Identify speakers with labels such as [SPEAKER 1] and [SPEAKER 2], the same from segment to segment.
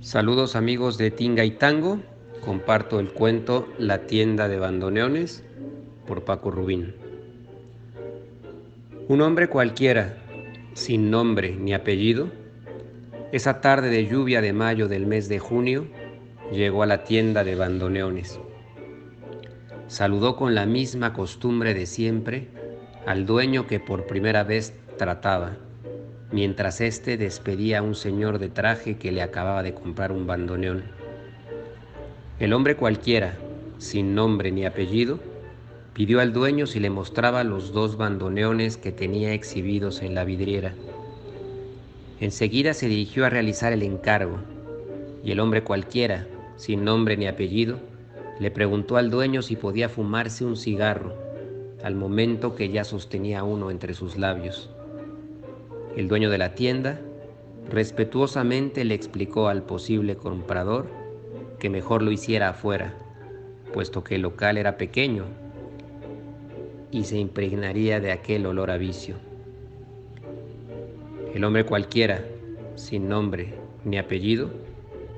[SPEAKER 1] Saludos amigos de Tinga y Tango. Comparto el cuento La tienda de bandoneones por Paco Rubín. Un hombre cualquiera, sin nombre ni apellido, esa tarde de lluvia de mayo del mes de junio, llegó a la tienda de bandoneones. Saludó con la misma costumbre de siempre al dueño que por primera vez trataba mientras éste despedía a un señor de traje que le acababa de comprar un bandoneón. El hombre cualquiera, sin nombre ni apellido, pidió al dueño si le mostraba los dos bandoneones que tenía exhibidos en la vidriera. Enseguida se dirigió a realizar el encargo, y el hombre cualquiera, sin nombre ni apellido, le preguntó al dueño si podía fumarse un cigarro, al momento que ya sostenía uno entre sus labios. El dueño de la tienda respetuosamente le explicó al posible comprador que mejor lo hiciera afuera, puesto que el local era pequeño y se impregnaría de aquel olor a vicio. El hombre cualquiera, sin nombre ni apellido,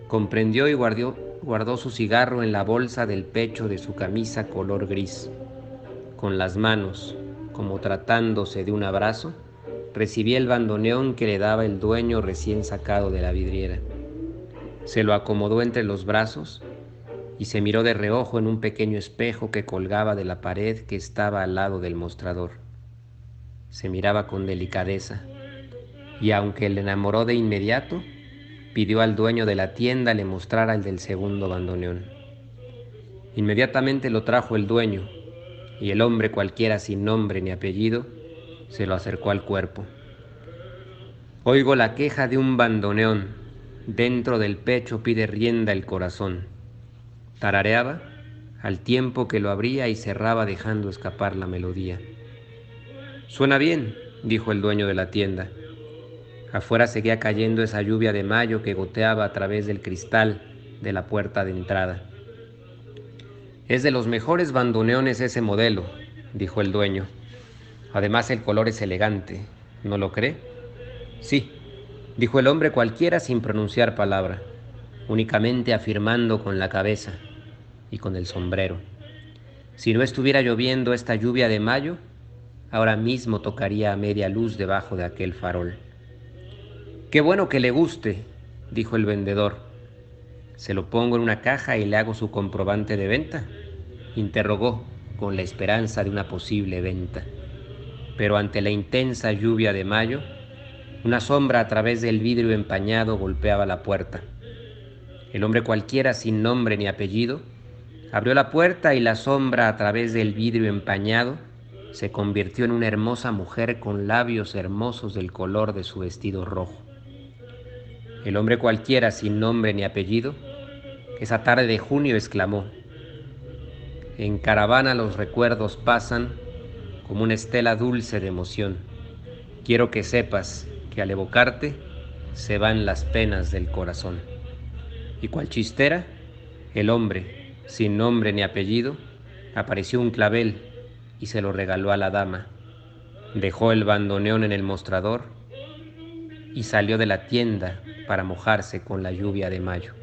[SPEAKER 1] comprendió y guardó, su cigarro en la bolsa del pecho de su camisa color gris. Con las manos, como tratándose de un abrazo, recibí el bandoneón que le daba el dueño recién sacado de la vidriera. Se lo acomodó entre los brazos y se miró de reojo en un pequeño espejo que colgaba de la pared que estaba al lado del mostrador. Se miraba con delicadeza y aunque le enamoró de inmediato, pidió al dueño de la tienda le mostrara el del segundo bandoneón. Inmediatamente lo trajo el dueño y el hombre cualquiera sin nombre ni apellido se lo acercó al cuerpo. Oigo la queja de un bandoneón, dentro del pecho pide rienda el corazón. Tarareaba al tiempo que lo abría y cerraba dejando escapar la melodía. Suena bien, dijo el dueño de la tienda. Afuera seguía cayendo esa lluvia de mayo que goteaba a través del cristal de la puerta de entrada. Es de los mejores bandoneones ese modelo, dijo el dueño. Además el color es elegante, ¿no lo cree? Sí, dijo el hombre cualquiera sin pronunciar palabra, únicamente afirmando con la cabeza y con el sombrero. Si no estuviera lloviendo esta lluvia de mayo, ahora mismo tocaría a media luz debajo de aquel farol. Qué bueno que le guste, dijo el vendedor. ¿Se lo pongo en una caja y le hago su comprobante de venta? interrogó con la esperanza de una posible venta pero ante la intensa lluvia de mayo, una sombra a través del vidrio empañado golpeaba la puerta. El hombre cualquiera sin nombre ni apellido abrió la puerta y la sombra a través del vidrio empañado se convirtió en una hermosa mujer con labios hermosos del color de su vestido rojo. El hombre cualquiera sin nombre ni apellido, esa tarde de junio exclamó, En caravana los recuerdos pasan como una estela dulce de emoción. Quiero que sepas que al evocarte se van las penas del corazón. Y cual chistera, el hombre, sin nombre ni apellido, apareció un clavel y se lo regaló a la dama. Dejó el bandoneón en el mostrador y salió de la tienda para mojarse con la lluvia de mayo.